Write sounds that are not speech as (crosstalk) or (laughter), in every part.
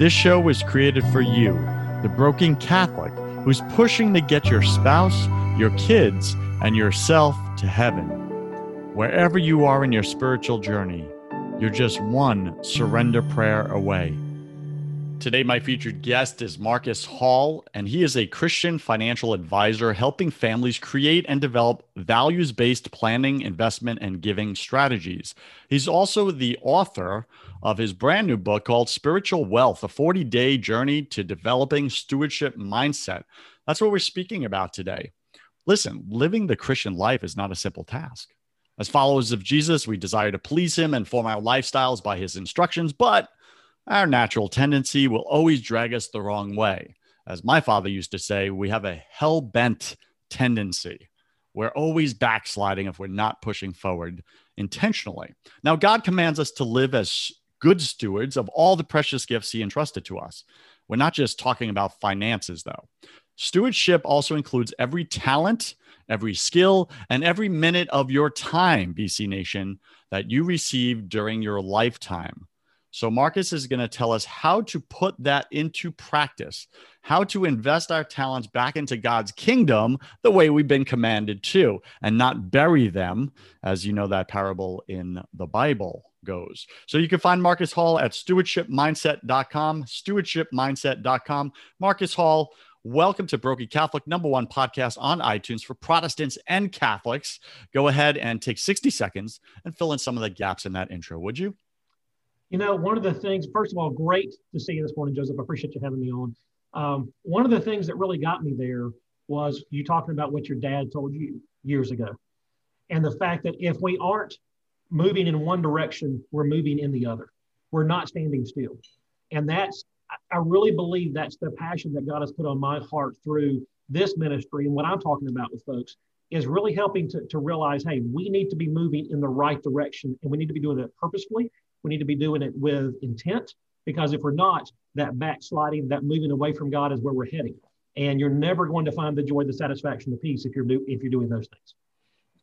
This show was created for you, the broken Catholic who's pushing to get your spouse, your kids, and yourself to heaven. Wherever you are in your spiritual journey, you're just one surrender prayer away. Today, my featured guest is Marcus Hall, and he is a Christian financial advisor helping families create and develop values based planning, investment, and giving strategies. He's also the author of his brand new book called Spiritual Wealth A 40 Day Journey to Developing Stewardship Mindset. That's what we're speaking about today. Listen, living the Christian life is not a simple task. As followers of Jesus, we desire to please him and form our lifestyles by his instructions, but our natural tendency will always drag us the wrong way. As my father used to say, we have a hell bent tendency. We're always backsliding if we're not pushing forward intentionally. Now, God commands us to live as good stewards of all the precious gifts he entrusted to us. We're not just talking about finances, though. Stewardship also includes every talent, every skill, and every minute of your time, BC Nation, that you receive during your lifetime. So, Marcus is going to tell us how to put that into practice, how to invest our talents back into God's kingdom the way we've been commanded to, and not bury them, as you know that parable in the Bible goes. So you can find Marcus Hall at stewardshipmindset.com, stewardshipmindset.com. Marcus Hall, welcome to Broken Catholic, number one podcast on iTunes for Protestants and Catholics. Go ahead and take 60 seconds and fill in some of the gaps in that intro, would you? You know, one of the things, first of all, great to see you this morning, Joseph. I appreciate you having me on. Um, one of the things that really got me there was you talking about what your dad told you years ago. And the fact that if we aren't moving in one direction, we're moving in the other. We're not standing still. And that's, I really believe that's the passion that God has put on my heart through this ministry. And what I'm talking about with folks is really helping to, to realize hey, we need to be moving in the right direction and we need to be doing it purposefully. We need to be doing it with intent because if we're not, that backsliding, that moving away from God is where we're heading. And you're never going to find the joy, the satisfaction, the peace if you're do, if you're doing those things.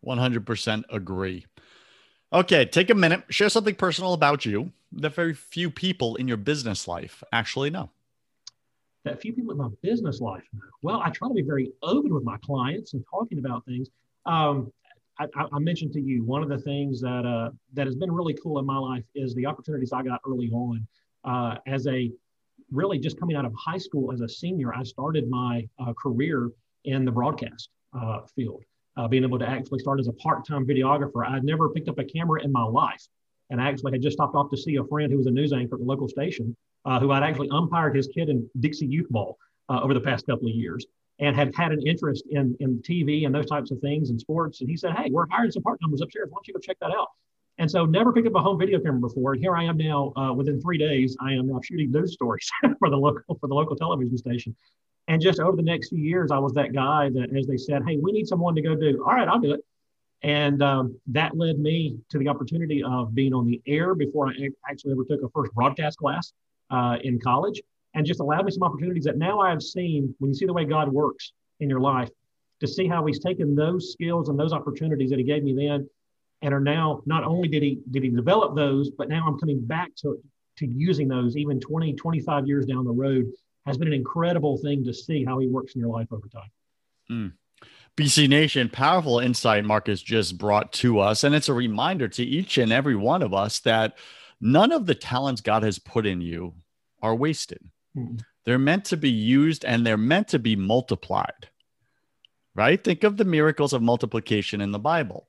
100% agree. Okay, take a minute, share something personal about you that very few people in your business life actually know. That few people in my business life know. Well, I try to be very open with my clients and talking about things. Um, I, I, mentioned to you one of the things that uh, that has been really cool in my life is the opportunities I got early on uh, as a really just coming out of high school as a senior. I started my uh, career in the broadcast uh, field uh, being able to actually start as a part-time videographer. I'd never picked up a camera in my life, and I actually had just stopped off to see a friend who was a news anchor at the local station, uh, who had actually umpired his kid in Dixie youth ball uh, over the past couple of years, and had had an interest in in TV and those types of things and sports. And he said, "Hey, we're hiring some part-timers upstairs. Why don't you go check that out?" And so, never picked up a home video camera before. And here I am now. Uh, within three days, I am now shooting news stories (laughs) for the local for the local television station. And just over the next few years, I was that guy that, as they said, hey, we need someone to go do. All right, I'll do it. And um, that led me to the opportunity of being on the air before I actually ever took a first broadcast class uh, in college, and just allowed me some opportunities that now I have seen when you see the way God works in your life, to see how He's taken those skills and those opportunities that He gave me then, and are now not only did He did He develop those, but now I'm coming back to to using those even 20, 25 years down the road has been an incredible thing to see how he works in your life over time. Mm. BC Nation, powerful insight Marcus just brought to us. And it's a reminder to each and every one of us that none of the talents God has put in you are wasted. Mm. They're meant to be used and they're meant to be multiplied. Right? Think of the miracles of multiplication in the Bible.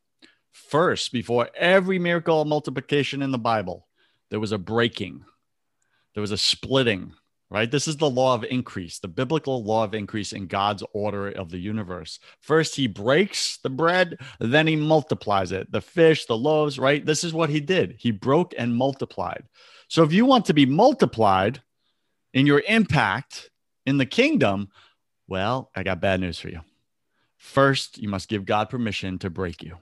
First, before every miracle of multiplication in the Bible, there was a breaking, there was a splitting, right? This is the law of increase, the biblical law of increase in God's order of the universe. First, he breaks the bread, then he multiplies it. The fish, the loaves, right? This is what he did. He broke and multiplied. So if you want to be multiplied in your impact in the kingdom, well, I got bad news for you. First, you must give God permission to break you.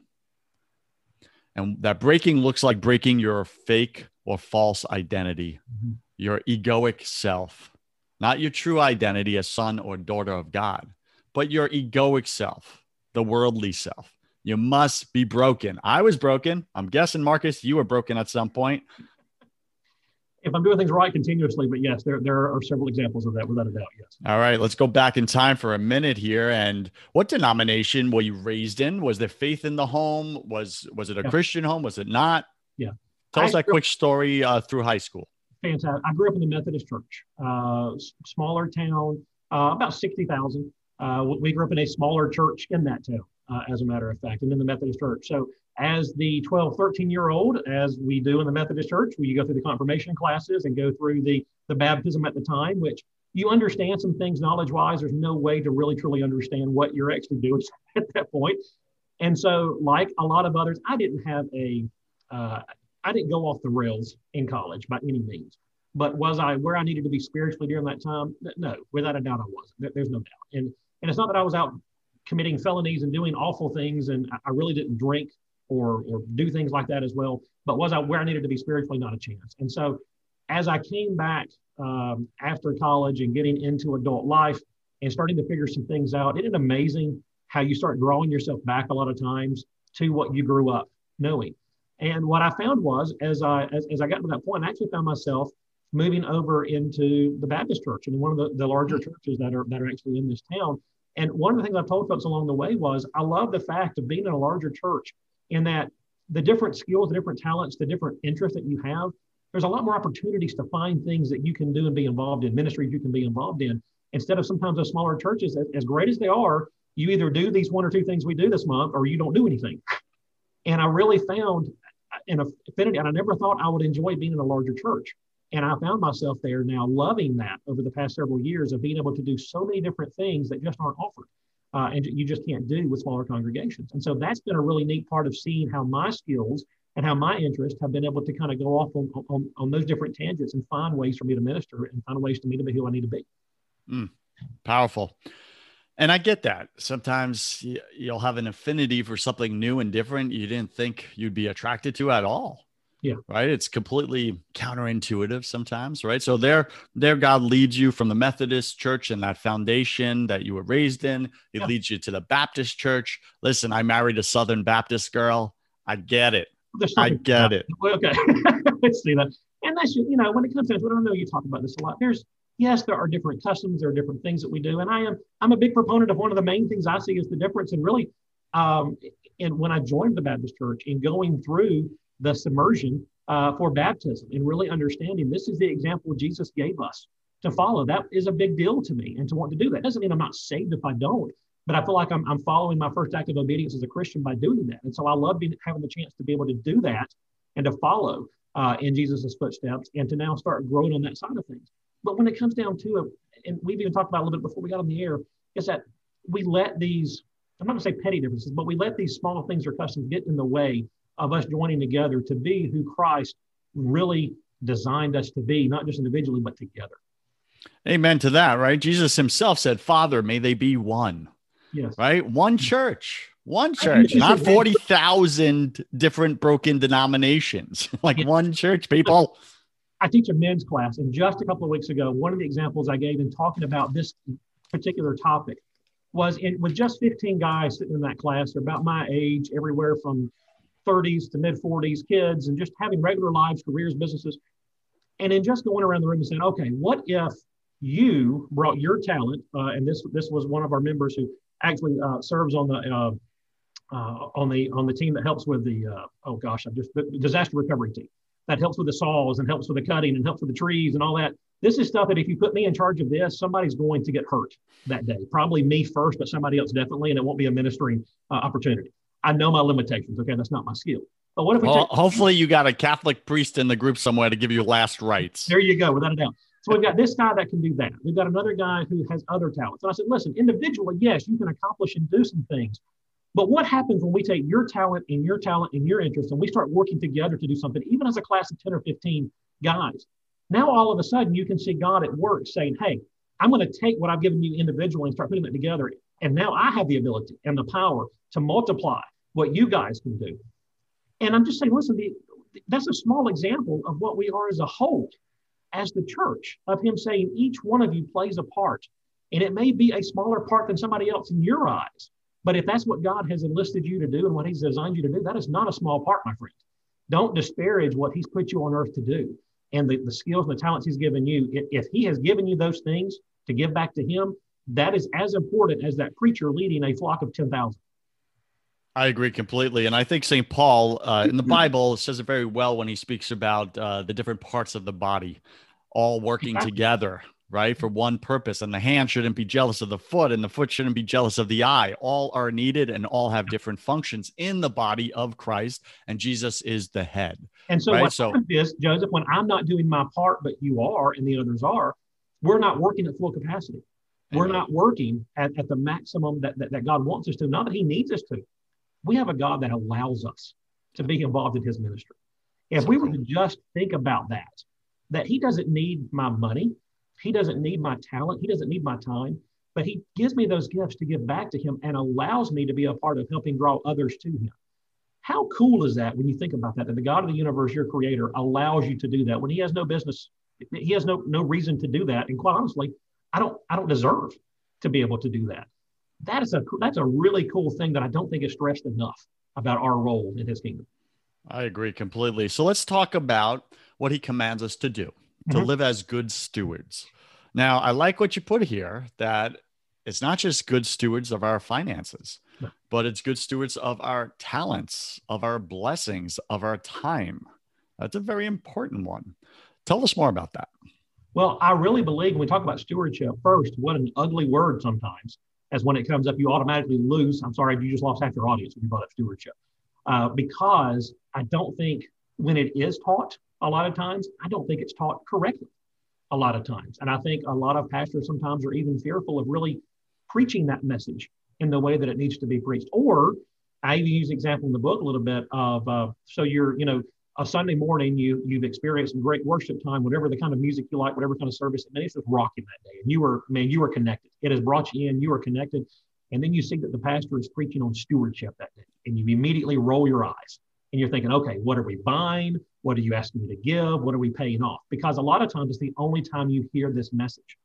And that breaking looks like breaking your fake or false identity. Mm-hmm your egoic self, not your true identity as son or daughter of God, but your egoic self, the worldly self. You must be broken. I was broken. I'm guessing, Marcus, you were broken at some point. If I'm doing things right continuously, but yes, there, there are several examples of that without a doubt. Yes. All right, let's go back in time for a minute here. And what denomination were you raised in? Was there faith in the home? Was was it a yeah. Christian home? Was it not? Yeah. Tell I us that quick story uh, through high school fantastic. I grew up in the Methodist Church, uh, smaller town, uh, about 60,000. Uh, we grew up in a smaller church in that town, uh, as a matter of fact, and in the Methodist Church. So, as the 12, 13 year old, as we do in the Methodist Church, we go through the confirmation classes and go through the, the baptism at the time, which you understand some things knowledge wise. There's no way to really truly understand what you're actually doing (laughs) at that point. And so, like a lot of others, I didn't have a uh, I didn't go off the rails in college by any means. But was I where I needed to be spiritually during that time? No, without a doubt, I wasn't. There's no doubt. And and it's not that I was out committing felonies and doing awful things, and I really didn't drink or or do things like that as well. But was I where I needed to be spiritually? Not a chance. And so, as I came back um, after college and getting into adult life and starting to figure some things out, isn't it amazing how you start drawing yourself back a lot of times to what you grew up knowing? And what I found was, as I as, as I got to that point, I actually found myself moving over into the Baptist church and one of the, the larger churches that are that are actually in this town. And one of the things I told folks along the way was I love the fact of being in a larger church in that the different skills, the different talents, the different interests that you have, there's a lot more opportunities to find things that you can do and be involved in, ministries you can be involved in. Instead of sometimes those smaller churches, as, as great as they are, you either do these one or two things we do this month or you don't do anything. And I really found an affinity, and I never thought I would enjoy being in a larger church. And I found myself there now loving that over the past several years of being able to do so many different things that just aren't offered. Uh, and you just can't do with smaller congregations. And so that's been a really neat part of seeing how my skills and how my interests have been able to kind of go off on, on, on those different tangents and find ways for me to minister and find ways for me to be who I need to be. Mm, powerful. And I get that. Sometimes you'll have an affinity for something new and different you didn't think you'd be attracted to at all. Yeah. Right. It's completely counterintuitive sometimes. Right. So there, there, God leads you from the Methodist church and that foundation that you were raised in. It yeah. leads you to the Baptist church. Listen, I married a Southern Baptist girl. I get it. I get it. Okay. (laughs) Let's see that. And that's, you know, when it comes to, I know you talk about this a lot. There's, yes, there are different customs, there are different things that we do. And I am I'm a big proponent of one of the main things I see is the difference. And really, um, and when I joined the Baptist church in going through the submersion uh, for baptism and really understanding this is the example Jesus gave us to follow. That is a big deal to me. And to want to do that doesn't mean I'm not saved if I don't, but I feel like I'm, I'm following my first act of obedience as a Christian by doing that. And so I love being, having the chance to be able to do that and to follow uh, in Jesus's footsteps and to now start growing on that side of things. But when it comes down to it, and we've even talked about a little bit before we got on the air, is that we let these, I'm not gonna say petty differences, but we let these small things or customs get in the way of us joining together to be who Christ really designed us to be, not just individually, but together. Amen to that, right? Jesus himself said, Father, may they be one. Yes. Right? One church, one church, not 40,000 different broken denominations, (laughs) like one church, people. I teach a men's class, and just a couple of weeks ago, one of the examples I gave in talking about this particular topic was in, with just 15 guys sitting in that class, they're about my age, everywhere from 30s to mid 40s, kids, and just having regular lives, careers, businesses. And then just going around the room and saying, okay, what if you brought your talent? Uh, and this this was one of our members who actually uh, serves on the uh, uh on the on the team that helps with the uh, oh gosh, I'm just the disaster recovery team that helps with the saws and helps with the cutting and helps with the trees and all that. This is stuff that if you put me in charge of this, somebody's going to get hurt that day. Probably me first, but somebody else definitely, and it won't be a ministering uh, opportunity. I know my limitations. Okay, that's not my skill. But what if we? Well, take- hopefully, you got a Catholic priest in the group somewhere to give you last rites. There you go, without a doubt. So we've got this guy that can do that. We've got another guy who has other talents. And I said, listen, individually, yes, you can accomplish and do some things. But what happens when we take your talent and your talent and your interest and we start working together to do something, even as a class of 10 or 15 guys? Now, all of a sudden, you can see God at work saying, hey, I'm going to take what I've given you individually and start putting it together. And now I have the ability and the power to multiply what you guys can do. And I'm just saying, listen, the, that's a small example of what we are as a whole, as the church, of Him saying each one of you plays a part. And it may be a smaller part than somebody else in your eyes. But if that's what God has enlisted you to do and what He's designed you to do, that is not a small part, my friend. Don't disparage what He's put you on earth to do and the, the skills and the talents he's given you, if he has given you those things to give back to him, that is as important as that preacher leading a flock of 10,000. I agree completely. And I think St. Paul uh, in the Bible says it very well when he speaks about uh, the different parts of the body all working exactly. together right? For one purpose. And the hand shouldn't be jealous of the foot, and the foot shouldn't be jealous of the eye. All are needed and all have different functions in the body of Christ, and Jesus is the head. And so, right? so, happens is, Joseph, when I'm not doing my part, but you are, and the others are, we're not working at full capacity. We're not working at, at the maximum that, that, that God wants us to, not that He needs us to. We have a God that allows us to be involved in His ministry. If we were to just think about that, that He doesn't need my money, he doesn't need my talent, He doesn't need my time, but He gives me those gifts to give back to Him and allows me to be a part of helping draw others to Him. How cool is that when you think about that? That the God of the universe, your creator, allows you to do that when He has no business, He has no, no reason to do that. And quite honestly, I don't, I don't deserve to be able to do that. That is a that's a really cool thing that I don't think is stressed enough about our role in his kingdom. I agree completely. So let's talk about what he commands us to do to mm-hmm. live as good stewards. Now, I like what you put here that it's not just good stewards of our finances, but it's good stewards of our talents, of our blessings, of our time. That's a very important one. Tell us more about that. Well, I really believe when we talk about stewardship, first, what an ugly word sometimes, as when it comes up, you automatically lose. I'm sorry, you just lost half your audience when you brought up stewardship. Uh, because I don't think when it is taught, a lot of times, I don't think it's taught correctly a lot of times. And I think a lot of pastors sometimes are even fearful of really preaching that message in the way that it needs to be preached. Or I even use example in the book a little bit of uh, so you're, you know, a Sunday morning, you you've experienced some great worship time, whatever the kind of music you like, whatever kind of service, and it's just rocking that day. And you were, man, you were connected. It has brought you in, you were connected. And then you see that the pastor is preaching on stewardship that day, and you immediately roll your eyes and you're thinking, okay, what are we buying? What are you asking me to give? What are we paying off? Because a lot of times it's the only time you hear this message.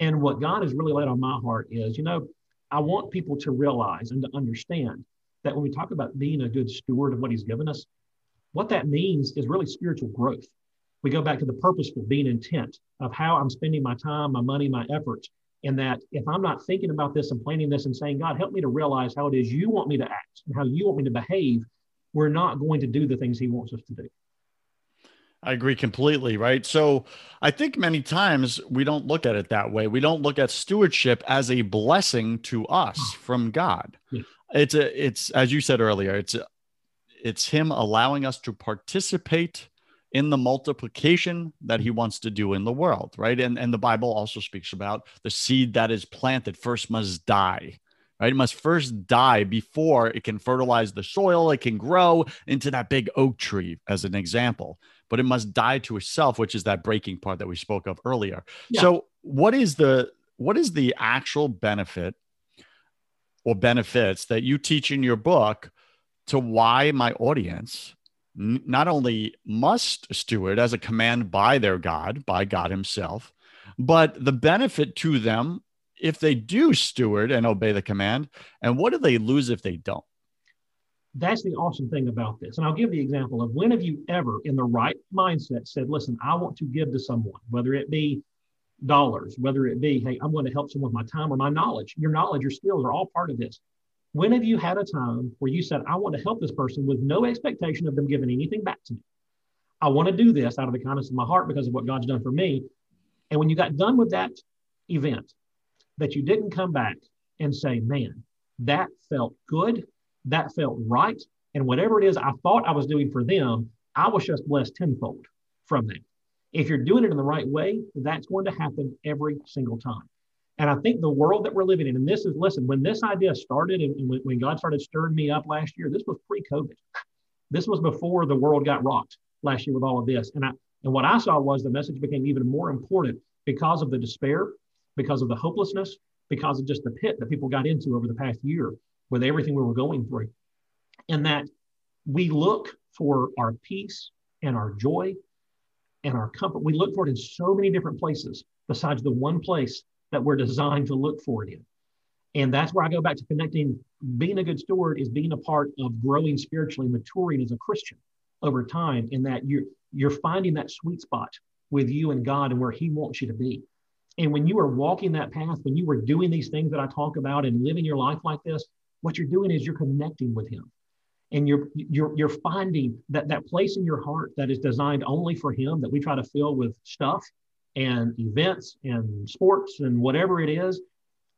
And what God has really laid on my heart is, you know, I want people to realize and to understand that when we talk about being a good steward of what He's given us, what that means is really spiritual growth. We go back to the purposeful, being intent of how I'm spending my time, my money, my efforts. And that if I'm not thinking about this and planning this and saying, God, help me to realize how it is you want me to act and how you want me to behave, we're not going to do the things he wants us to do. I agree completely, right? So I think many times we don't look at it that way. We don't look at stewardship as a blessing to us mm. from God. Yeah. It's a it's as you said earlier, it's a, it's him allowing us to participate in the multiplication that he wants to do in the world, right? And and the Bible also speaks about the seed that is planted first must die right? It must first die before it can fertilize the soil. It can grow into that big oak tree, as an example, but it must die to itself, which is that breaking part that we spoke of earlier. Yeah. So, what is the what is the actual benefit or benefits that you teach in your book to why my audience not only must steward as a command by their God, by God Himself, but the benefit to them if they do steward and obey the command? And what do they lose if they don't? That's the awesome thing about this. And I'll give the example of when have you ever, in the right mindset, said, listen, I want to give to someone, whether it be dollars, whether it be, hey, I'm going to help someone with my time or my knowledge. Your knowledge, your skills are all part of this. When have you had a time where you said, I want to help this person with no expectation of them giving anything back to me? I want to do this out of the kindness of my heart because of what God's done for me. And when you got done with that event, that you didn't come back and say, man, that felt good, that felt right. And whatever it is I thought I was doing for them, I was just blessed tenfold from that. If you're doing it in the right way, that's going to happen every single time. And I think the world that we're living in, and this is, listen, when this idea started and when, when God started stirring me up last year, this was pre COVID. This was before the world got rocked last year with all of this. And I, and what I saw was the message became even more important because of the despair, because of the hopelessness, because of just the pit that people got into over the past year with everything we were going through. And that we look for our peace and our joy and our comfort. We look for it in so many different places besides the one place that we're designed to look for it in. And that's where I go back to connecting. Being a good steward is being a part of growing spiritually, maturing as a Christian over time, in that you're you're finding that sweet spot with you and God and where He wants you to be. And when you are walking that path, when you are doing these things that I talk about and living your life like this, what you're doing is you're connecting with Him. And you're you're you're finding that that place in your heart that is designed only for Him that we try to fill with stuff and events and sports and whatever it is,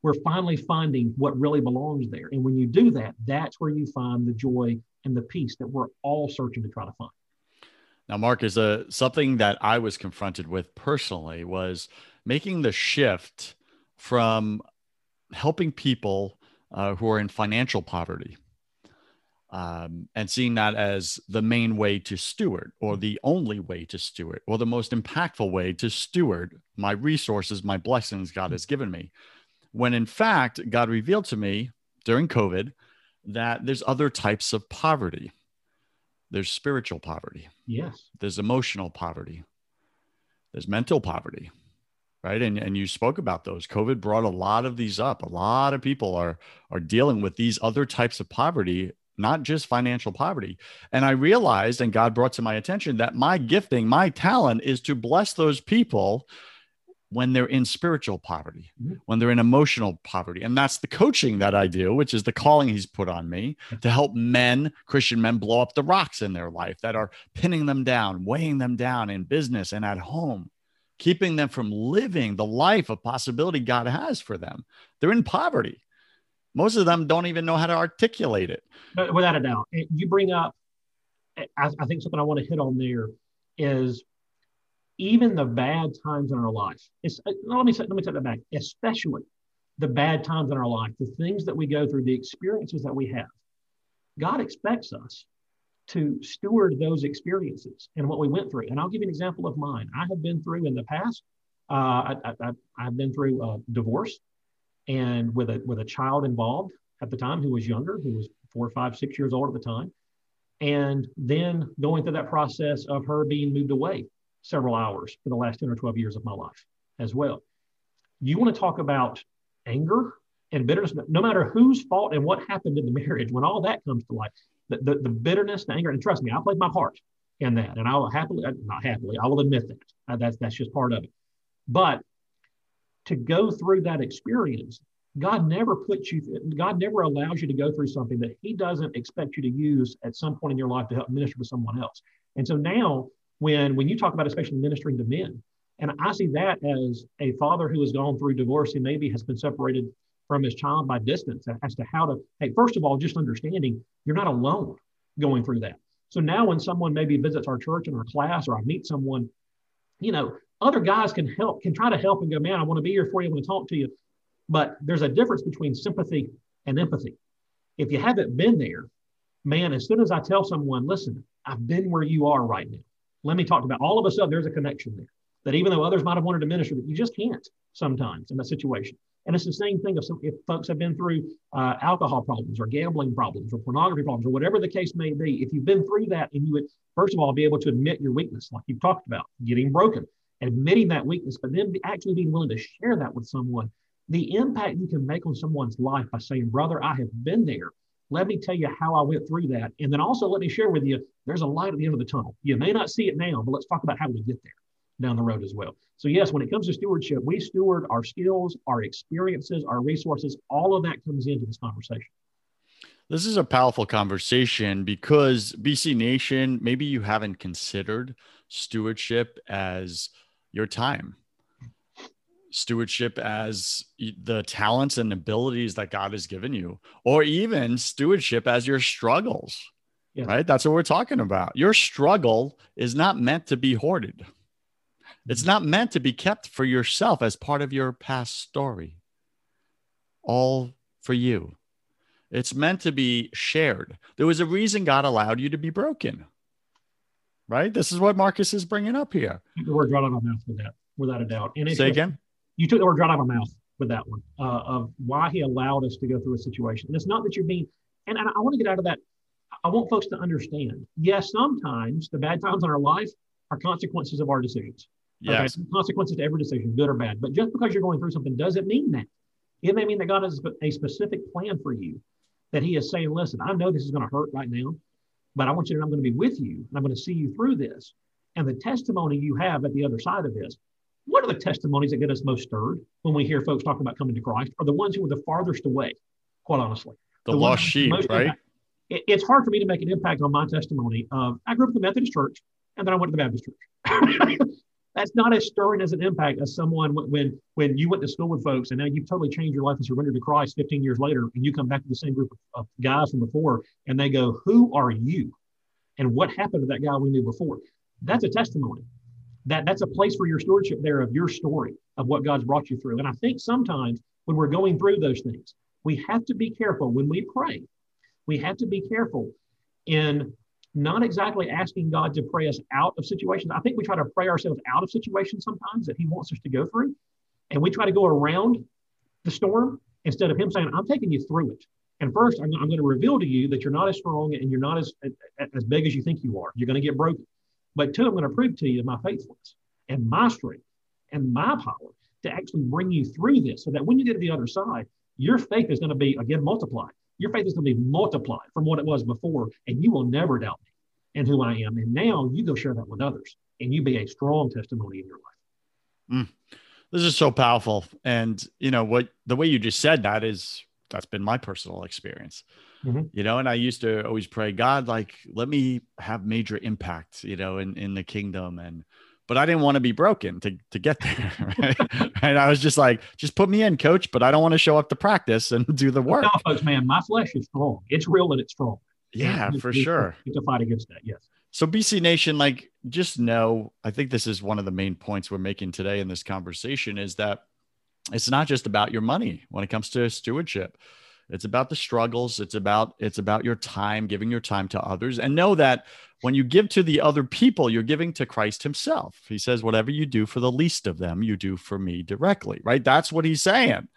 we're finally finding what really belongs there. And when you do that, that's where you find the joy and the peace that we're all searching to try to find. Now, Mark, is a something that I was confronted with personally was making the shift from helping people uh, who are in financial poverty um, and seeing that as the main way to steward or the only way to steward or the most impactful way to steward my resources, my blessings God has given me. When in fact, God revealed to me during COVID that there's other types of poverty. There's spiritual poverty. Yes. There's emotional poverty. There's mental poverty right and, and you spoke about those covid brought a lot of these up a lot of people are are dealing with these other types of poverty not just financial poverty. And I realized, and God brought to my attention, that my gifting, my talent is to bless those people when they're in spiritual poverty, mm-hmm. when they're in emotional poverty. And that's the coaching that I do, which is the calling he's put on me to help men, Christian men, blow up the rocks in their life that are pinning them down, weighing them down in business and at home, keeping them from living the life of possibility God has for them. They're in poverty most of them don't even know how to articulate it. But without a doubt, you bring up, I, think something I want to hit on there is even the bad times in our life. It's, uh, let me let me take that back. Especially the bad times in our life, the things that we go through, the experiences that we have. God expects us to steward those experiences and what we went through. And I'll give you an example of mine. I have been through in the past. Uh, I, I've been through a divorce and with a with a child involved at the time who was younger, who was four, five, six years old at the time, and then going through that process of her being moved away several hours for the last 10 or 12 years of my life as well. You want to talk about anger and bitterness, no matter whose fault and what happened in the marriage, when all that comes to light, the, the, the bitterness, the anger, and trust me, I played my part in that. And I will happily, uh, not happily, I will admit that. Uh, that's, that's just part of it. But to go through that experience. God never puts you, God never allows you to go through something that He doesn't expect you to use at some point in your life to help minister to someone else. And so now, when when you talk about especially ministering to men, and I see that as a father who has gone through divorce and maybe has been separated from his child by distance as to how to, hey, first of all, just understanding you're not alone going through that. So now when someone maybe visits our church and our class or I meet someone, you know, other guys can help, can try to help and go, man, I want to be here for you. I want to talk to you. But there's a difference between sympathy and empathy. If you haven't been there, man, as soon as I tell someone, listen, I've been where you are right now. Let me talk to about all of a sudden there's a connection there that even though others might have wanted to minister, that you just can't sometimes in that situation. And it's the same thing if, some, if folks have been through uh, alcohol problems or gambling problems or pornography problems or whatever the case may be. If you've been through that and you would, first of all, be able to admit your weakness, like you've talked about, getting broken, admitting that weakness, but then actually being willing to share that with someone, the impact you can make on someone's life by saying, Brother, I have been there. Let me tell you how I went through that. And then also let me share with you, there's a light at the end of the tunnel. You may not see it now, but let's talk about how we get there down the road as well. So, yes, when it comes to stewardship, we steward our skills, our experiences, our resources. All of that comes into this conversation. This is a powerful conversation because BC Nation, maybe you haven't considered stewardship as your time. stewardship as the talents and abilities that God has given you, or even stewardship as your struggles. Yes. Right? That's what we're talking about. Your struggle is not meant to be hoarded. It's not meant to be kept for yourself as part of your past story. All for you. It's meant to be shared. There was a reason God allowed you to be broken. Right? This is what Marcus is bringing up here. The word right out of my mouth with that, without a doubt. And Say again? You took the word right out of my mouth with that one uh, of why he allowed us to go through a situation. And it's not that you're being, and, and I want to get out of that I want folks to understand. Yes, sometimes the bad times in our life are consequences of our decisions. Yes. Okay? Consequences to every decision, good or bad. But just because you're going through something doesn't mean that. It may mean that God has a specific plan for you, that He is saying, listen, I know this is going to hurt right now, but I want you to know I'm going to be with you and I'm going to see you through this. And the testimony you have at the other side of this, what are the testimonies that get us most stirred when we hear folks talking about coming to Christ? Are the ones who are the farthest away, quite honestly. The, the lost sheep, right? It, it's hard for me to make an impact on my testimony of I grew up in the Methodist church and then I went to the Baptist church. (laughs) That's not as stirring as an impact as someone when when you went to school with folks and now you've totally changed your life and surrendered to Christ 15 years later and you come back to the same group of, guys from before and they go, "Who are you?" and what happened to that guy we knew before. That's a testimony. That that's a place for your stewardship there of your story of what God's brought you through. And I think sometimes when we're going through those things, we have to be careful when we pray we have to be careful in not exactly asking God to pray us out of situations. I think we try to pray ourselves out of situations sometimes that He wants us to go through. And we try to go around the storm instead of Him saying, I'm taking you through it. And first, I'm, going to reveal to you that you're not as strong and you're not as, as big as you think you are. You're going to get broken. But two, I'm going to prove to you my faithfulness and my strength and my power to actually bring you through this so that when you get to the other side, your faith is going to be again multiplied your faith is going to be multiplied from what it was before, and you will never doubt me and who I am. And now you go share that with others, and you be a strong testimony in your life. Mm. This is so powerful, and you know what? The way you just said that is that's been my personal experience. Mm-hmm. You know, and I used to always pray, God, like let me have major impact, you know, in in the kingdom and but I didn't want to be broken to, to get there. (laughs) Right? and I was just like, just put me in, coach, but I don't want to show up to practice and do the work. No, folks, man, my flesh is strong. It's real and it's strong. Yeah, and for sure. To fight against that, yes. So BC Nation, like, just know, I think this is one of the main points we're making today in this conversation is that it's not just about your money when it comes to stewardship. It's about the struggles. It's about it's about your time, giving your time to others, and know that when you give to the other people, you're giving to Christ himself. He says, Whatever you do for the least of them, you do for me directly, right? That's what he's saying.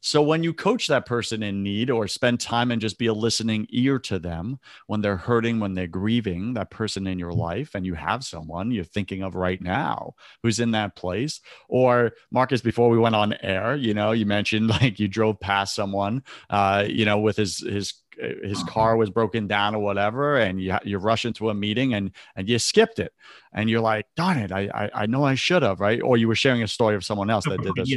So when you coach that person in need or spend time and just be a listening ear to them when they're hurting, when they're grieving, that person in your life, and you have someone you're thinking of right now who's in that place, or Marcus, before we went on air, you know, you mentioned (laughs) like you drove past someone, uh, you know, with his his Uh, his car was broken down or whatever, and you you rush into a meeting and and you skipped it, and you're like, darn it, I I, I know I should have, right? Or you were sharing a story of someone else that did this.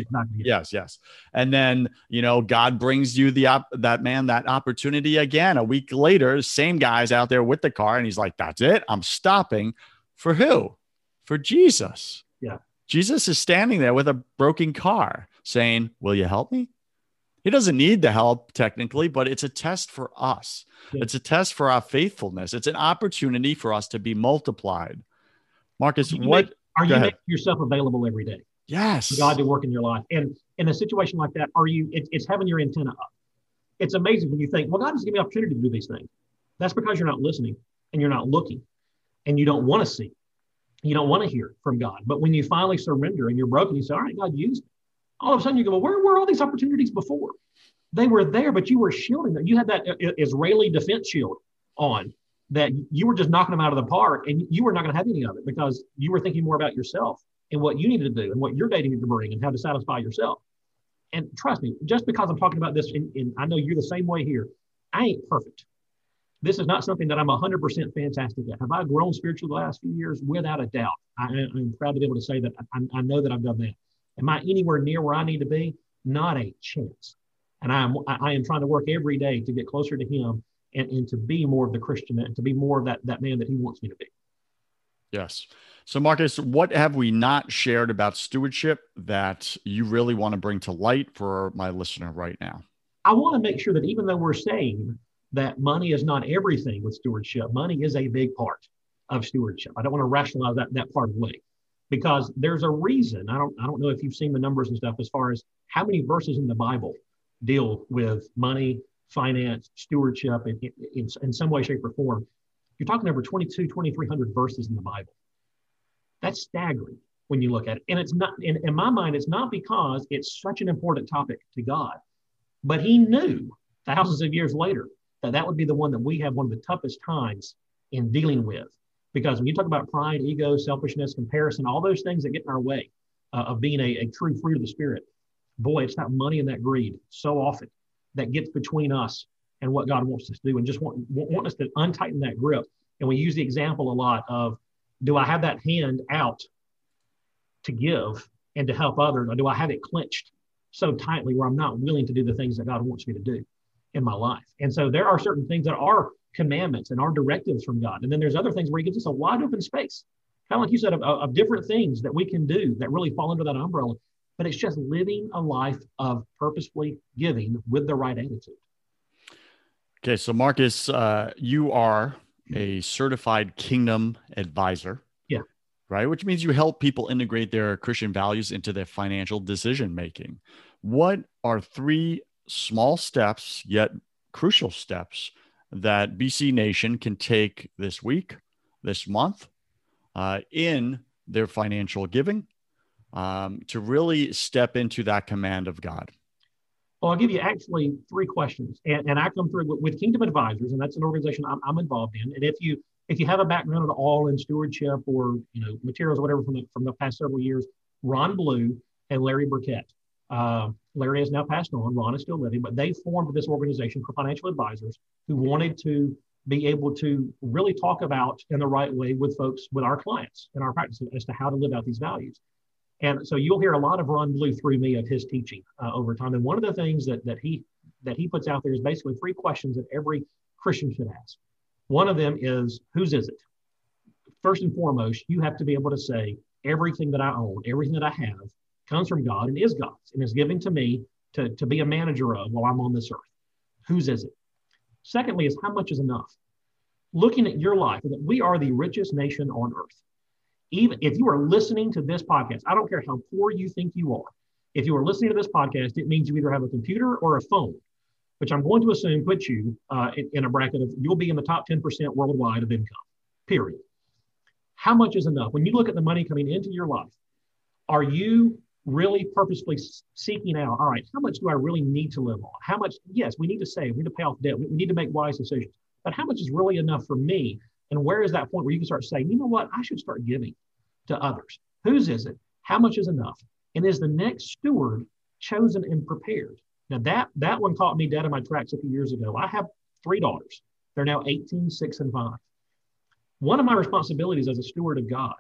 yes, yes, and then you know God brings you the op- that man that opportunity again a week later. Same guy's out there with the car, and he's like, that's it, I'm stopping. For who? For Jesus. Yeah. Jesus is standing there with a broken car saying, Will you help me? He doesn't need the help technically, but it's a test for us. Yeah. It's a test for our faithfulness. It's an opportunity for us to be multiplied. Marcus, are what make, are you making yourself available every day? Yes. For God to work in your life. And in a situation like that, are you it, it's having your antenna up. It's amazing when you think, well, God has given me opportunity to do these things. That's because you're not listening and you're not looking and you don't want to see. You don't want to hear from God. But when you finally surrender and you're broken, you say, All right, God, use me all of a sudden you go, where were all these opportunities before? They were there, but you were shielding them. You had that uh, Israeli defense shield on that you were just knocking them out of the park and you were not going to have any of it because you were thinking more about yourself and what you needed to do and what your needed to bring and how to satisfy yourself. And trust me, just because I'm talking about this, and I know you're the same way here, I ain't perfect. This is not something that I'm 100% fantastic at. Have I grown spiritually the last few years? Without a doubt. I, am proud to be able to say that I, I know that I've done that. Am I anywhere near where I need to be? Not a chance. And I am, I am trying to work every day to get closer to Him and, and to be more of the Christian and to be more of that, that man that He wants me to be. Yes. So, Marcus, what have we not shared about stewardship that you really want to bring to light for my listener right now? I want to make sure that even though we're saying that money is not everything with stewardship, money is a big part of stewardship. I don't want to rationalize that, that part away because there's a reason. I don't, I don't know if you've seen the numbers and stuff as far as how many verses in the Bible deal with money, finance, stewardship in, in, in some way, shape, or form. You're talking over 22, 2,300 verses in the Bible. That's staggering when you look at it. And it's not, in, in my mind, it's not because it's such an important topic to God, but He knew thousands of years later that that would be the one that we have one of the toughest times in dealing with. Because when you talk about pride, ego, selfishness, comparison, all those things that get in our way uh, of being a, a true fruit of the Spirit, boy, it's that money and that greed so often that gets between us and what God wants us to do and just want, want us to untighten that grip. And we use the example a lot of do I have that hand out to give and to help others, or do I have it clenched so tightly where I'm not willing to do the things that God wants me to do in my life? And so there are certain things that are commandments and our directives from God. And then there's other things where He gives us a wide open space, kind of like you said, of, of different things that we can do that really fall under that umbrella. But it's just living a life of purposefully giving with the right attitude. Okay, so Marcus, uh, you are a certified kingdom advisor. Yeah. Right. Which means you help people integrate their Christian values into their financial decision making. What are three small steps, yet crucial steps, that BC Nation can take this week, this month, uh, in their financial giving um, to really step into that command of God? Well, I'll give you actually three questions, and, and I come through with, with, Kingdom Advisors, and that's an organization I'm, I'm, involved in. And if you if you have a background at all in stewardship or you know materials or whatever from the from the past several years, Ron Blue and Larry Burkett. Uh, Larry has now passed on. Ron is still living, but they formed this organization for financial advisors who wanted to be able to really talk about in the right way with folks, with our clients in our practice as to how to live out these values. And so you'll hear a lot of Ron Blue through me of his teaching uh, over time. And one of the things that, that he that he puts out there is basically three questions that every Christian should ask. One of them is, whose is it? First and foremost, you have to be able to say, everything that I own, everything that I have comes from God and is God's and is given to me to, to be a manager of while I'm on this earth. Whose is it? Secondly, is how much is enough? Looking at your life, we are the richest nation on earth even if you are listening to this podcast, I don't care how poor you think you are. If you are listening to this podcast, it means you either have a computer or a phone, which I'm going to assume puts you uh, in, in a bracket of you'll be in the top 10% worldwide of income, period. How much is enough? When you look at the money coming into your life, are you really purposefully seeking out, all right, how much do I really need to live on? How much, yes, we need to save, we need to pay off debt, we need to make wise decisions, but how much is really enough for me and where is that point where you can start saying, you know what, I should start giving to others? Whose is it? How much is enough? And is the next steward chosen and prepared? Now that that one caught me dead in my tracks a few years ago. I have three daughters. They're now 18, 6, and 5. One of my responsibilities as a steward of God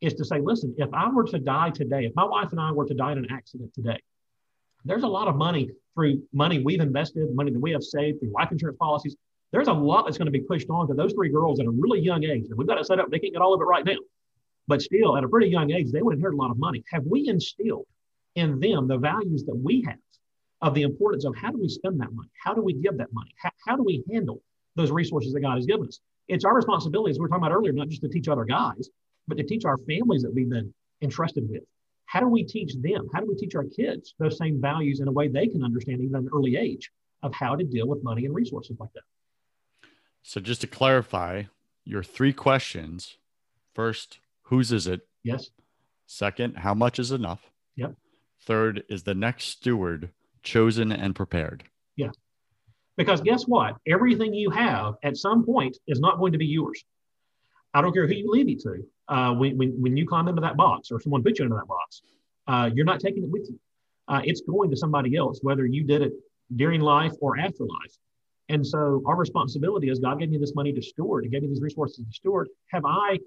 is to say, listen, if I were to die today, if my wife and I were to die in an accident today, there's a lot of money through money we've invested, money that we have saved through life insurance policies there's a lot that's going to be pushed on to those three girls at a really young age. And we've got it set up, they can't get all of it right now. But still, at a pretty young age, they would inherit a lot of money. Have we instilled in them the values that we have of the importance of how do we spend that money? How do we give that money? How, how do we handle those resources that God has given us? It's our responsibility, as we were talking about earlier, not just to teach other guys, but to teach our families that we've been entrusted with. How do we teach them? How do we teach our kids those same values in a way they can understand, even at an early age, of how to deal with money and resources like that? So just to clarify, your three questions. First, whose is it? Yes. Second, how much is enough? Yep. Third, is the next steward chosen and prepared? Yeah. Because guess what? Everything you have at some point is not going to be yours. I don't care who you leave it to. Uh, when, when, when you climb into that box or someone puts you into that box, uh, you're not taking it with you. Uh, it's going to somebody else, whether you did it during life or after life. And so our responsibility is God gave me this money to steward, He gave me these resources to steward. Have I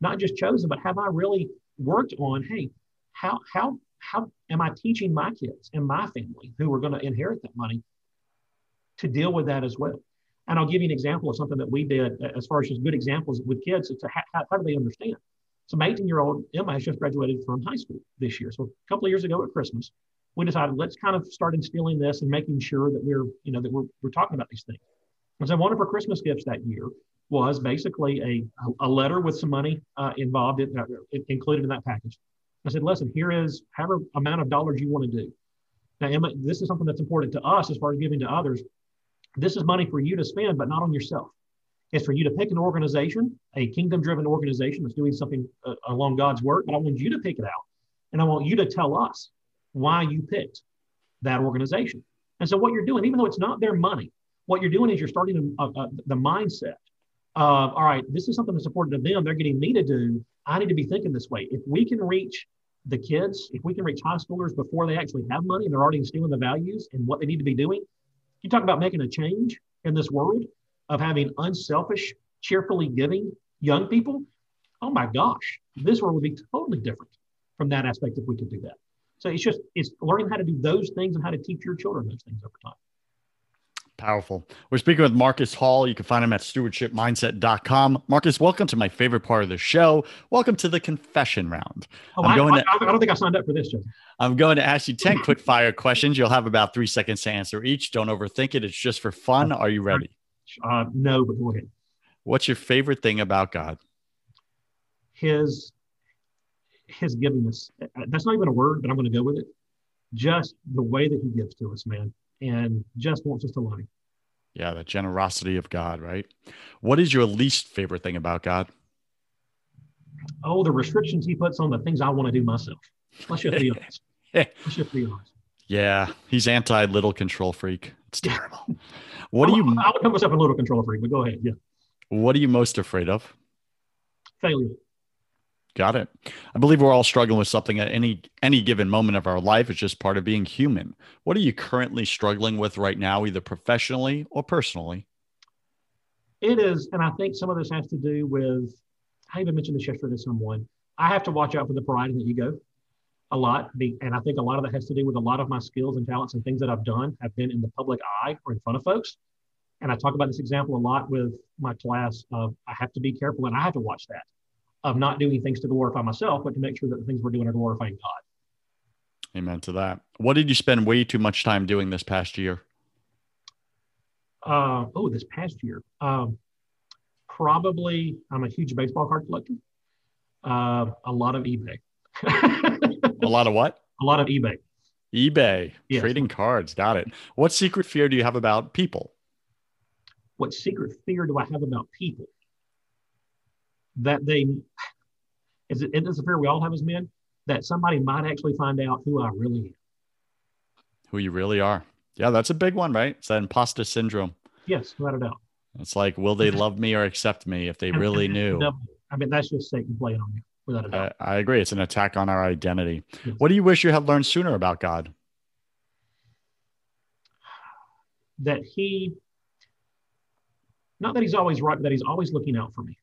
not just chosen, but have I really worked on, hey, how how how am I teaching my kids and my family who are going to inherit that money to deal with that as well? And I'll give you an example of something that we did as far as just good examples with kids. A, how, how do they understand? So my 18 year old Emma has just graduated from high school this year. So a couple of years ago at Christmas, we decided let's kind of start instilling this and making sure that we're, you know, that we're, we're talking about these things. And so one of her Christmas gifts that year was basically a, a letter with some money uh, involved, in, uh, included in that package. I said, listen, here is however amount of dollars you want to do. Now, Emma, this is something that's important to us as far as giving to others. This is money for you to spend, but not on yourself. It's for you to pick an organization, a kingdom driven organization that's doing something uh, along God's work, but I want you to pick it out. And I want you to tell us why you picked that organization. And so, what you're doing, even though it's not their money, what you're doing is you're starting a, a, the mindset of, all right, this is something that's important to them. They're getting me to do. I need to be thinking this way. If we can reach the kids, if we can reach high schoolers before they actually have money and they're already instilling the values and what they need to be doing, you talk about making a change in this world of having unselfish, cheerfully giving young people. Oh my gosh, this world would be totally different from that aspect if we could do that. So it's just it's learning how to do those things and how to teach your children those things over time. Powerful. We're speaking with Marcus Hall. You can find him at stewardshipmindset.com. Marcus, welcome to my favorite part of the show. Welcome to the confession round. Oh, I'm going I, to, I don't think I signed up for this, Joe. I'm going to ask you 10 quick fire questions. You'll have about three seconds to answer each. Don't overthink it. It's just for fun. Are you ready? Uh, no, but go ahead. What's your favorite thing about God? His his giving us. That's not even a word, but I'm going to go with it. Just the way that he gives to us, man and just wants us to love him. Yeah, the generosity of God, right? What is your least favorite thing about God? Oh, the restrictions he puts on the things I want to do myself. Let's just be honest. (laughs) Let's just be honest. Yeah, he's anti little control freak. It's terrible. What do you? I would put myself a little control freak, but go ahead. Yeah. What are you most afraid of? Failure. Got it. I believe we're all struggling with something at any any given moment of our life. It's just part of being human. What are you currently struggling with right now, either professionally or personally? It is, and I think some of this has to do with. I even mentioned this yesterday to someone. I have to watch out for the pride and the ego a lot, and I think a lot of that has to do with a lot of my skills and talents and things that I've done have been in the public eye or in front of folks. And I talk about this example a lot with my class of I have to be careful and I have to watch that of not doing things to glorify myself, but to make sure that the things we're doing are glorifying God. Amen to that. What did you spend way too much time doing this past year? Uh, oh, this past year. Um, probably, I'm a huge baseball card collector. Uh, a lot of eBay. a lot of what? (laughs) A lot of eBay. eBay, yes. trading cards. Got it. What secret fear do you have about people? What secret fear do I have about people? That they is it is a fear we all have as men that somebody might actually find out who I really am. Who you really are. Yeah, that's a big one, right? It's that imposter syndrome. Yes, without a doubt. It's like, will they (laughs) love me or accept me if they and, really and (laughs) knew? I mean, that's just Satan playing on you, without a doubt. I, I agree. It's an attack on our identity. Yes. What do you wish you had learned sooner about God? That he, not that he's always right, but that he's always looking out for me.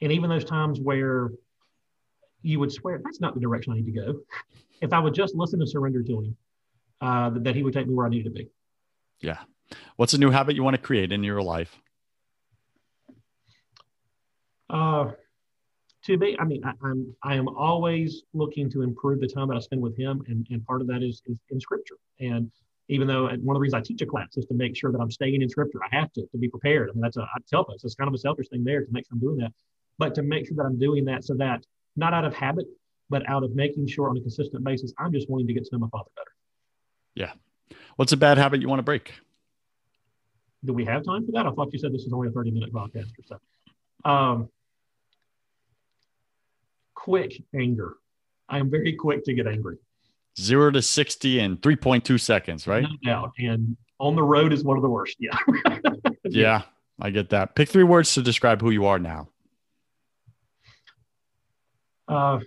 And even those times where you would swear, that's not the direction I need to go. (laughs) If I would just listen and surrender to him, uh, that he would take me where I needed to be. Yeah. What's a new habit you want to create in your life? Uh, to be, I mean, I, am I am always looking to improve the time that I spend with him, and, and part of that is, is in scripture. And even though one of the reasons I teach a class is to make sure that I'm staying in scripture, I have to to be prepared. I mean, that's a I tell folks it's kind of a selfish thing there to make sure I'm doing that but to make sure that I'm doing that so that not out of habit, but out of making sure on a consistent basis, I'm just wanting to get to know my father better. Yeah. What's a bad habit you want to break? Do we have time for that? I thought you said this was only a 30 minute podcast or so. Um, quick anger. I am very quick to get angry. Zero to 60 in 3.2 seconds, right? No doubt. And on the road is one of the worst. Yeah. (laughs) yeah, I get that. Pick three words to describe who you are now. Uh,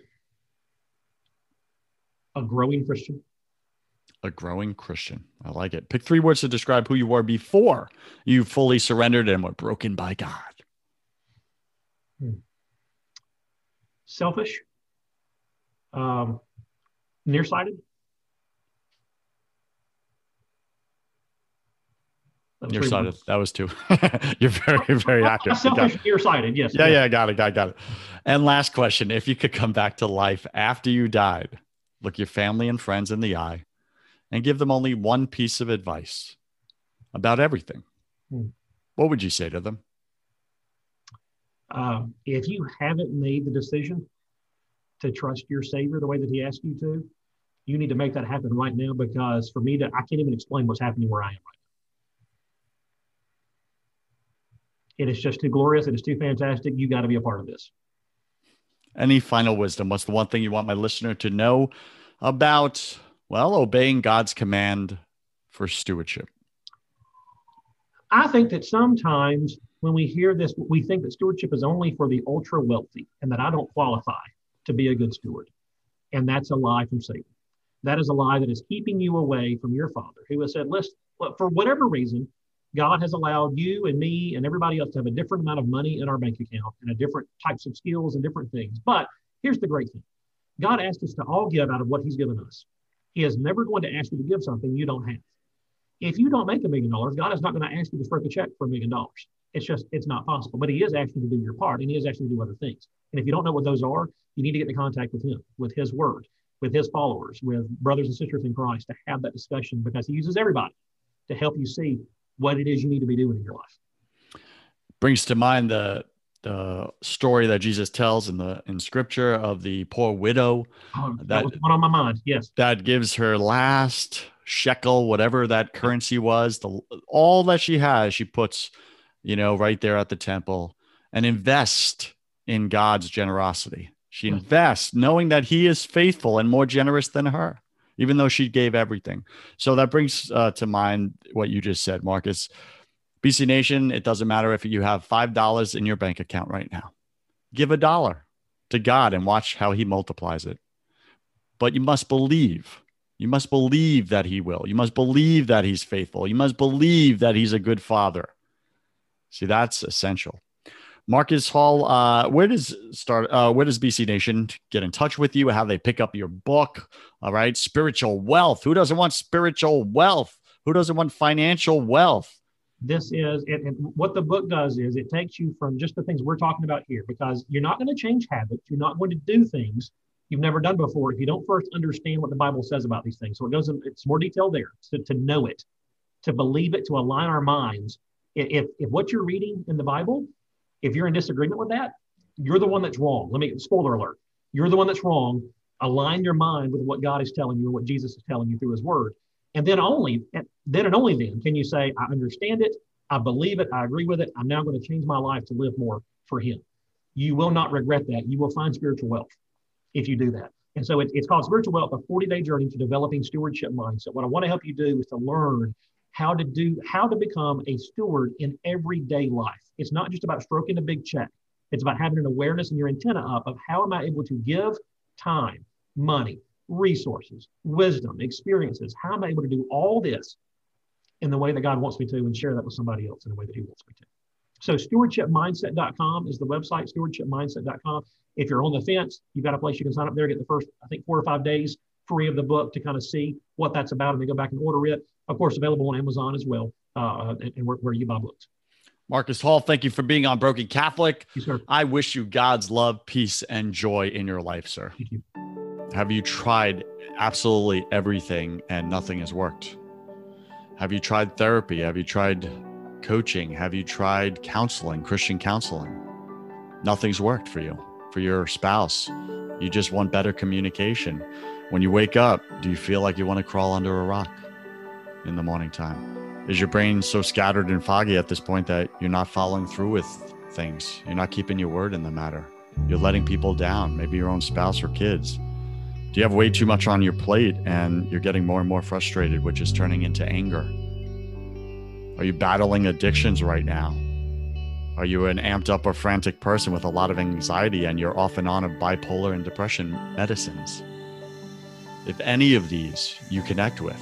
a growing Christian. A growing Christian. I like it. Pick three words to describe who you were before you fully surrendered and were broken by God. Hmm. Selfish. Um, nearsighted. Nearsighted. That was two. (laughs) You're very, very accurate. Selfish, nearsighted. Yes. Yeah, yeah, I got it. I got it. And last question: If you could come back to life after you died, look your family and friends in the eye, and give them only one piece of advice about everything, hmm. what would you say to them? Um, if you haven't made the decision to trust your Savior the way that He asked you to, you need to make that happen right now because for me to, I can't even explain what's happening where I am right now. It is just too glorious. It is too fantastic. You got to be a part of this. Any final wisdom? What's the one thing you want my listener to know about, well, obeying God's command for stewardship? I think that sometimes when we hear this, we think that stewardship is only for the ultra wealthy and that I don't qualify to be a good steward. And that's a lie from Satan. That is a lie that is keeping you away from your Father, who has said, listen, for whatever reason, God has allowed you and me and everybody else to have a different amount of money in our bank account and a different types of skills and different things. But here's the great thing God asked us to all give out of what He's given us. He is never going to ask you to give something you don't have. If you don't make a million dollars, God is not going to ask you to stroke a check for a million dollars. It's just, it's not possible. But He is asking you to do your part and He is asking you to do other things. And if you don't know what those are, you need to get in contact with Him, with His Word with his followers, with brothers and sisters in Christ to have that discussion because he uses everybody to help you see what it is you need to be doing in your life. Brings to mind the the story that Jesus tells in the in scripture of the poor widow. Oh, that, that was one on my mind. Yes. That gives her last shekel, whatever that currency was, the all that she has, she puts, you know, right there at the temple and invest in God's generosity. She invests knowing that he is faithful and more generous than her, even though she gave everything. So that brings uh, to mind what you just said, Marcus. BC Nation, it doesn't matter if you have $5 in your bank account right now. Give a dollar to God and watch how he multiplies it. But you must believe. You must believe that he will. You must believe that he's faithful. You must believe that he's a good father. See, that's essential. Marcus Hall, uh, where does start? Uh, where does BC Nation get in touch with you? How they pick up your book? All right, spiritual wealth. Who doesn't want spiritual wealth? Who doesn't want financial wealth? This is and what the book does is it takes you from just the things we're talking about here because you're not going to change habits. You're not going to do things you've never done before if you don't first understand what the Bible says about these things. So it goes, in, it's more detail there to, to know it, to believe it, to align our minds. If, if what you're reading in the Bible if you're in disagreement with that, you're the one that's wrong. Let me spoiler alert. You're the one that's wrong. Align your mind with what God is telling you and what Jesus is telling you through his word. And then only then and only then can you say, I understand it, I believe it, I agree with it. I'm now going to change my life to live more for him. You will not regret that. You will find spiritual wealth if you do that. And so it, it's called Spiritual Wealth, a 40 day journey to developing stewardship mindset. What I want to help you do is to learn how to do how to become a steward in everyday life. It's not just about stroking a big check. It's about having an awareness and your antenna up of how am I able to give time, money, resources, wisdom, experiences. How am I able to do all this in the way that God wants me to and share that with somebody else in the way that He wants me to? So stewardshipmindset.com is the website, stewardshipmindset.com. If you're on the fence, you've got a place you can sign up there, get the first, I think, four or five days free of the book to kind of see what that's about and then go back and order it. Of course, available on Amazon as well, uh, and, and where, where, you buy books. Marcus Hall, thank you for being on Broken Catholic. You, I wish you God's love, peace, and joy in your life, sir. Thank you. Have you tried absolutely everything and nothing has worked? Have you tried therapy? Have you tried coaching? Have you tried counseling, Christian counseling? Nothing's worked for you, for your spouse. You just want better communication. When you wake up, do you feel like you want to crawl under a rock in the morning time? Is your brain so scattered and foggy at this point that you're not following through with things? You're not keeping your word in the matter. You're letting people down, maybe your own spouse or kids. Do you have way too much on your plate and you're getting more and more frustrated, which is turning into anger? Are you battling addictions right now? Are you an amped up or frantic person with a lot of anxiety and you're off and on of bipolar and depression medicines? if any of these you connect with,